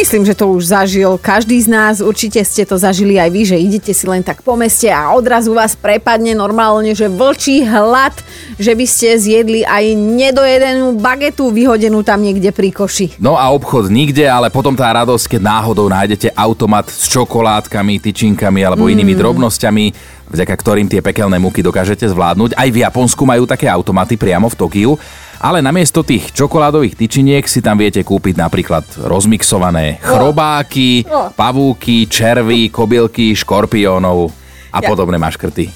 Myslím, že to už zažil každý z nás. Určite ste to zažili aj vy, že idete si len tak po meste a odrazu vás prepadne normálne, že vlčí hlad, že by ste zjedli aj nedojedenú bagetu vyhodenú tam niekde pri koši. No a obchod nikde, ale potom tá radosť, keď náhodou nájdete automat s čokoládkami, tyčinkami alebo mm. inými drobnosťami, vďaka ktorým tie pekelné muky dokážete zvládnuť. Aj v Japonsku majú také automaty priamo v Tokiu ale namiesto tých čokoládových tyčiniek si tam viete kúpiť napríklad rozmixované chrobáky, pavúky, červy, kobylky, škorpiónov a ja. podobné maškrty.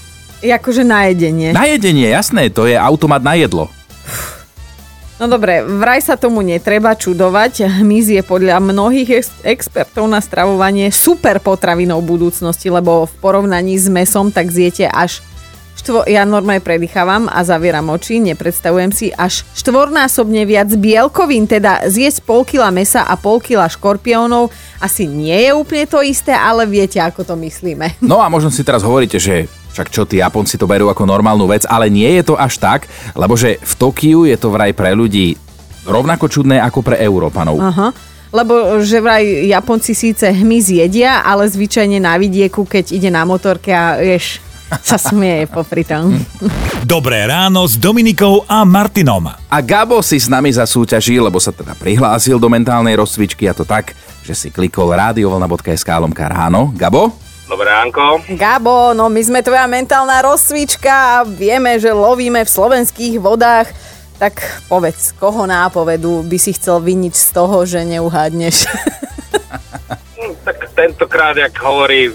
Akože na jedenie. Na jedenie, jasné, to je automat na jedlo. No dobre, vraj sa tomu netreba čudovať. Hmyz je podľa mnohých ex- expertov na stravovanie super potravinou budúcnosti, lebo v porovnaní s mesom tak zjete až štvo, ja normálne predýchávam a zavieram oči, nepredstavujem si až štvornásobne viac bielkovín, teda zjesť pol kila mesa a pol kila škorpiónov asi nie je úplne to isté, ale viete, ako to myslíme. No a možno si teraz hovoríte, že však čo, tí Japonci to berú ako normálnu vec, ale nie je to až tak, lebo že v Tokiu je to vraj pre ľudí rovnako čudné ako pre Európanov. Aha lebo že vraj Japonci síce hmyz jedia, ale zvyčajne na vidieku, keď ide na motorke a vieš, sa smieje popri tom. Dobré ráno s Dominikou a Martinom. A Gabo si s nami zasúťaží, lebo sa teda prihlásil do mentálnej rozcvičky a to tak, že si klikol radiovolna.sk lomka ráno. Gabo? Dobré ránko. Gabo, no my sme tvoja mentálna rozcvička a vieme, že lovíme v slovenských vodách. Tak povedz, koho nápovedu by si chcel vyniť z toho, že neuhádneš? tak tentokrát, jak hovorí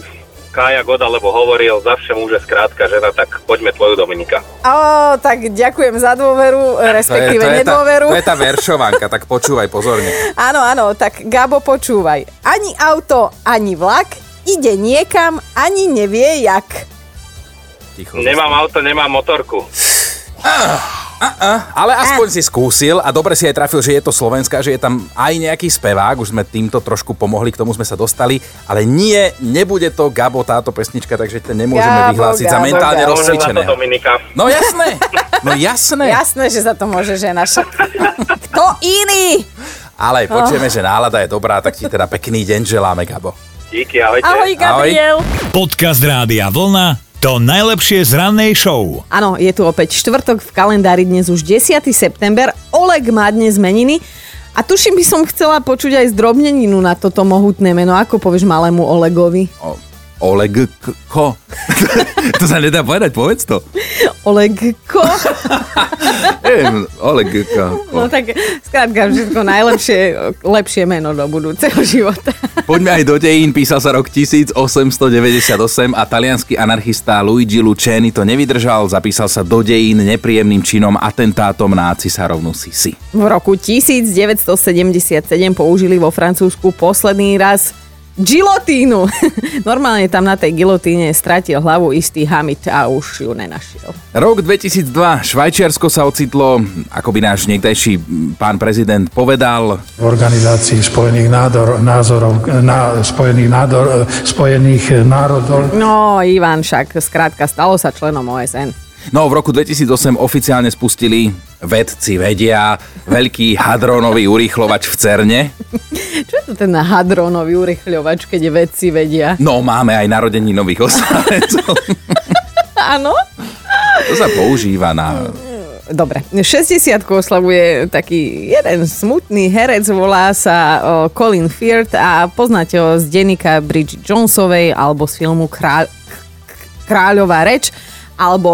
Kája Goda, lebo hovoril, zavše môže skrátka žena, tak poďme tvoju Dominika. Ó, tak ďakujem za dôveru, respektíve to je, to je nedôveru. Tá, to je tá veršovanka, tak počúvaj pozorne. Áno, áno, tak Gabo počúvaj. Ani auto, ani vlak ide niekam, ani nevie jak. Ticho, nemám auto, nemám motorku. Ah. Uh-uh, ale aspoň uh. si skúsil a dobre si aj trafil, že je to Slovenska, že je tam aj nejaký spevák, už sme týmto trošku pomohli, k tomu sme sa dostali, ale nie, nebude to Gabo táto pesnička, takže to nemôžeme Gabo, vyhlásiť Gabo, za mentálne Gabo. rozcvičené. No jasné, no jasné. jasné, že za to môže žena. Kto iný? Ale počujeme, oh. že nálada je dobrá, tak ti teda pekný deň želáme, Gabo. Díky, ahojte. Ahoj, Gabriel. Ahoj. Podcast Rádia Vlna to najlepšie z rannej show. Áno, je tu opäť štvrtok v kalendári, dnes už 10. september. Oleg má dnes meniny. A tuším by som chcela počuť aj zdrobneninu na toto mohutné meno. Ako povieš malému Olegovi? O, Oleg ko? to sa nedá povedať, povedz to. Olegko. Olegko. No tak skrátka všetko najlepšie, lepšie meno do budúceho života. Poďme aj do dejín. Písal sa rok 1898 a talianský anarchista Luigi Luceni to nevydržal, zapísal sa do dejín nepríjemným činom atentátom na cisárovnu Sisi. V roku 1977 použili vo Francúzsku posledný raz Gilotínu. Normálne tam na tej gilotíne stratil hlavu istý Hamid a už ju nenašiel. Rok 2002. Švajčiarsko sa ocitlo, ako by náš niekdejší pán prezident povedal. V organizácii Spojených nádor, názorov, na, Spojených, nádor, Spojených národov. No, Ivan však, skrátka, stalo sa členom OSN. No, v roku 2008 oficiálne spustili vedci vedia veľký hadronový urýchlovač v Cerne. Čo je to ten hadronový urychľovač, keď vedci vedia? No, máme aj narodení nových oslávencov. Áno? To sa používa na... Dobre, 60 oslavuje taký jeden smutný herec, volá sa Colin Firth a poznáte ho z denníka Bridget Jonesovej alebo z filmu Kráľ, Kráľová reč, alebo,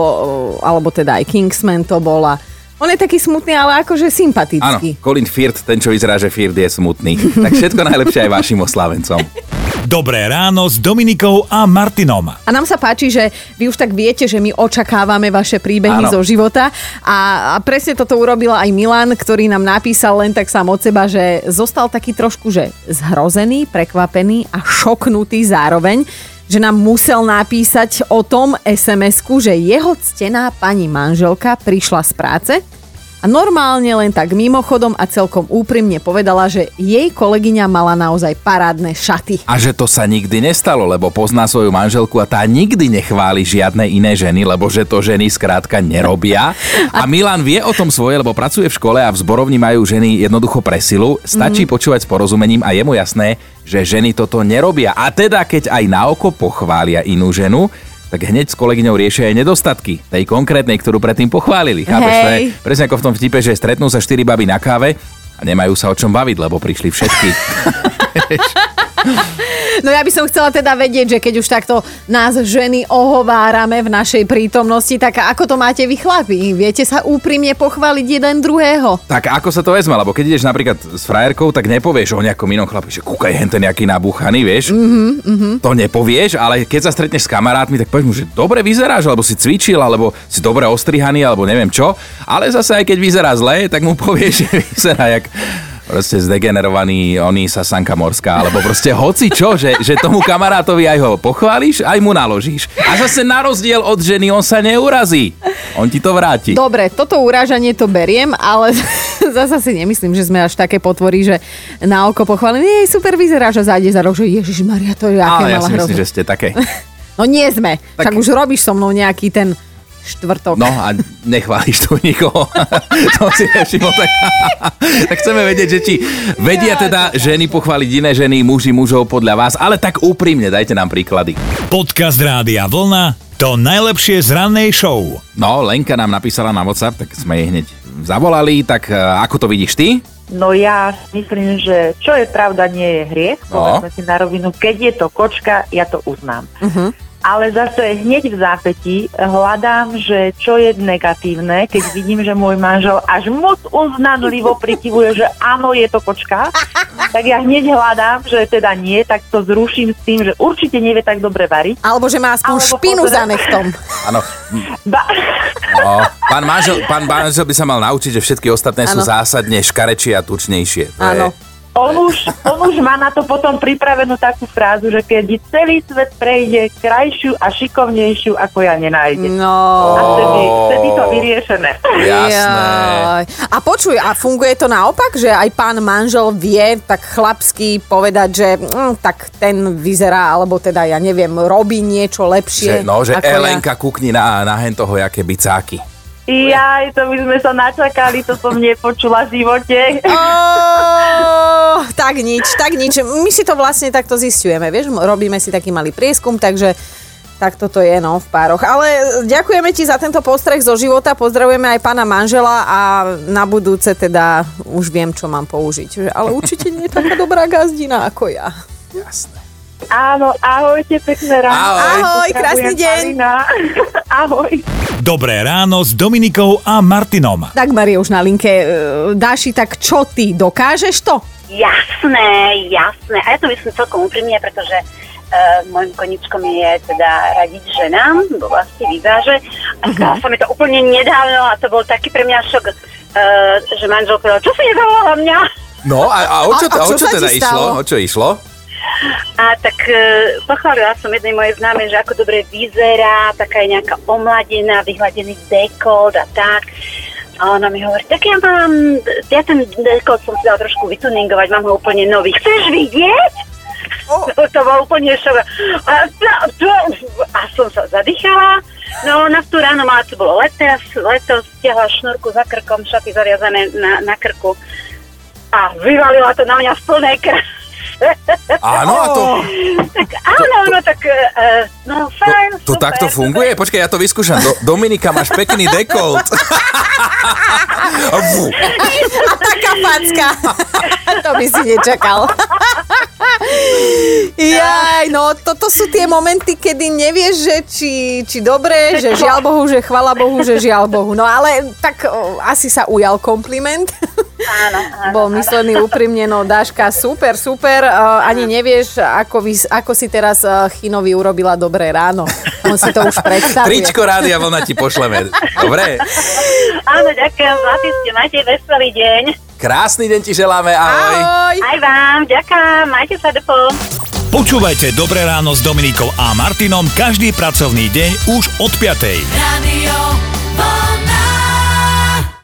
alebo teda aj Kingsman to bola. On je taký smutný, ale akože sympatický. Áno, Colin Firth, ten, čo vyzerá, že Firth je smutný. tak všetko najlepšie aj vašim oslávencom. Dobré ráno s Dominikou a Martinom. A nám sa páči, že vy už tak viete, že my očakávame vaše príbehy Áno. zo života. A, a presne toto urobil aj Milan, ktorý nám napísal len tak sám od seba, že zostal taký trošku, že zhrozený, prekvapený a šoknutý zároveň že nám musel napísať o tom sms že jeho ctená pani manželka prišla z práce a normálne len tak mimochodom a celkom úprimne povedala, že jej kolegyňa mala naozaj parádne šaty. A že to sa nikdy nestalo, lebo pozná svoju manželku a tá nikdy nechváli žiadne iné ženy, lebo že to ženy skrátka nerobia. A Milan vie o tom svoje, lebo pracuje v škole a v zborovni majú ženy jednoducho presilu. Stačí mm. počúvať s porozumením a je mu jasné, že ženy toto nerobia. A teda, keď aj na oko pochvália inú ženu, tak hneď s kolegyňou riešia aj nedostatky tej konkrétnej, ktorú predtým pochválili. Chápeš? To je presne ako v tom vtipe, že stretnú sa štyri baby na káve a nemajú sa o čom baviť, lebo prišli všetky. No ja by som chcela teda vedieť, že keď už takto nás ženy ohovárame v našej prítomnosti, tak ako to máte vy chlapi? Viete sa úprimne pochváliť jeden druhého? Tak ako sa to vezme, lebo keď ideš napríklad s frajerkou, tak nepovieš o nejakom inom chlapi, že kúkaj hen ten nejaký nabúchaný, vieš? Mm-hmm, mm-hmm. To nepovieš, ale keď sa stretneš s kamarátmi, tak povieš mu, že dobre vyzeráš, alebo si cvičil, alebo si dobre ostrihaný, alebo neviem čo. Ale zase aj keď vyzerá zle, tak mu povieš, že vyzerá jak proste zdegenerovaný oný sasanka morská, alebo proste hoci čo, že, že tomu kamarátovi aj ho pochváliš, aj mu naložíš. A zase na rozdiel od ženy on sa neurazí. On ti to vráti. Dobre, toto urážanie to beriem, ale zase si nemyslím, že sme až také potvorí, že na oko pochválim, nie, super vyzeráš a zájde za rok, že Ježiš Maria, to je aké Ale ja si myslím, že ste také. No nie sme. Tak... Však už robíš so mnou nejaký ten štvrtok. No a nechváliš tu nikoho. to si nevšimol. Tak, tak chceme vedieť, že či vedia teda ženy pochváliť iné ženy, muži mužov podľa vás, ale tak úprimne, dajte nám príklady. Podcast Rádia Vlna to najlepšie z rannej show. No, Lenka nám napísala na WhatsApp, tak sme jej hneď zavolali, tak e, ako to vidíš ty? No ja myslím, že čo je pravda, nie je hriech. No. Povedzme si na rovinu, keď je to kočka, ja to uznám. Uh-huh ale zase hneď v zápäti hľadám, že čo je negatívne, keď vidím, že môj manžel až moc uznanlivo prikyvuje, že áno, je to kočka, tak ja hneď hľadám, že teda nie, tak to zruším s tým, že určite nevie tak dobre variť. Alebo že má aspoň Alebo špinu pozrie... za nechtom. Áno. Ba- no, pán, manžel, pán manžel by sa mal naučiť, že všetky ostatné ano. sú zásadne škarečie a tučnejšie. Áno. Je on už, on už má na to potom pripravenú takú frázu, že keď celý svet prejde krajšiu a šikovnejšiu, ako ja nenájde. No. A vtedy, vtedy to vyriešené. Jasné. A počuj, a funguje to naopak, že aj pán manžel vie tak chlapsky povedať, že mm, tak ten vyzerá, alebo teda ja neviem, robí niečo lepšie. Že, no, že Elenka ja. kúkni na, na hen toho, jaké bicáky. Jaj, to by sme sa načakali, to som nepočula v živote. Oh, tak nič, tak nič. My si to vlastne takto zistujeme, vieš, robíme si taký malý prieskum, takže tak toto je, no, v pároch. Ale ďakujeme ti za tento postreh zo života, pozdravujeme aj pána manžela a na budúce teda už viem, čo mám použiť. Ale určite nie je taká dobrá gazdina ako ja. Jasné. Áno, ahojte, pekné ráno. Ahoj, Ahoj krásny deň. Ahoj. Dobré ráno s Dominikou a Martinom. Tak Maria už na linke. E, Dáši, tak čo ty, dokážeš to? Jasné, jasné. A ja to myslím celkom úprimne, pretože uh, môjim koničkom je teda radiť ženám v oblasti výzáže. A uh-huh. sa mi to úplne nedávno a to bol taký pre mňa šok, uh, že manžel povedal, čo si nezavolala mňa? No a, a o čo, a, a čo, o čo teda išlo? O čo išlo? A tak e, pochválila som jednej mojej známej, že ako dobre vyzerá, taká je nejaká omladená, vyhladený dekolt a tak. A ona mi hovorí, tak ja mám, ja ten dekolt som si dala trošku vytuningovať, mám ho úplne nový. Chceš vidieť? Oh. To, to bol úplne šok. A, to, to, a som sa zadýchala. No, na tú ráno mala, to bolo leto, leto, stiahla šnúrku za krkom, šaty zaviazané na, na krku a vyvalila to na mňa v plnej krve. Áno, a to... Tak áno, no tak... Uh, no fajn, To, to takto funguje? Super. Počkaj, ja to vyskúšam. Do, Dominika, máš pekný dekolt. a taká facka. to by si nečakal. Jaj, no toto sú tie momenty, kedy nevieš, že či, či dobre, že žiaľ Bohu, že chvala Bohu, že žiaľ Bohu. No ale tak o, asi sa ujal kompliment. Áno, áno, Bol myslený úprimne, no Dáška, super, super. Uh, ani nevieš, ako, vy, ako si teraz uh, Chinovi urobila dobré ráno. On si to už predstavuje. Tričko rádia vlna ti pošleme. Dobre? Áno, ďakujem, ste, majte veselý deň. Krásny deň ti želáme, ahoj. ahoj. Aj vám, ďakujem, majte sa dopo. Počúvajte Dobré ráno s Dominikou a Martinom každý pracovný deň už od 5. Radio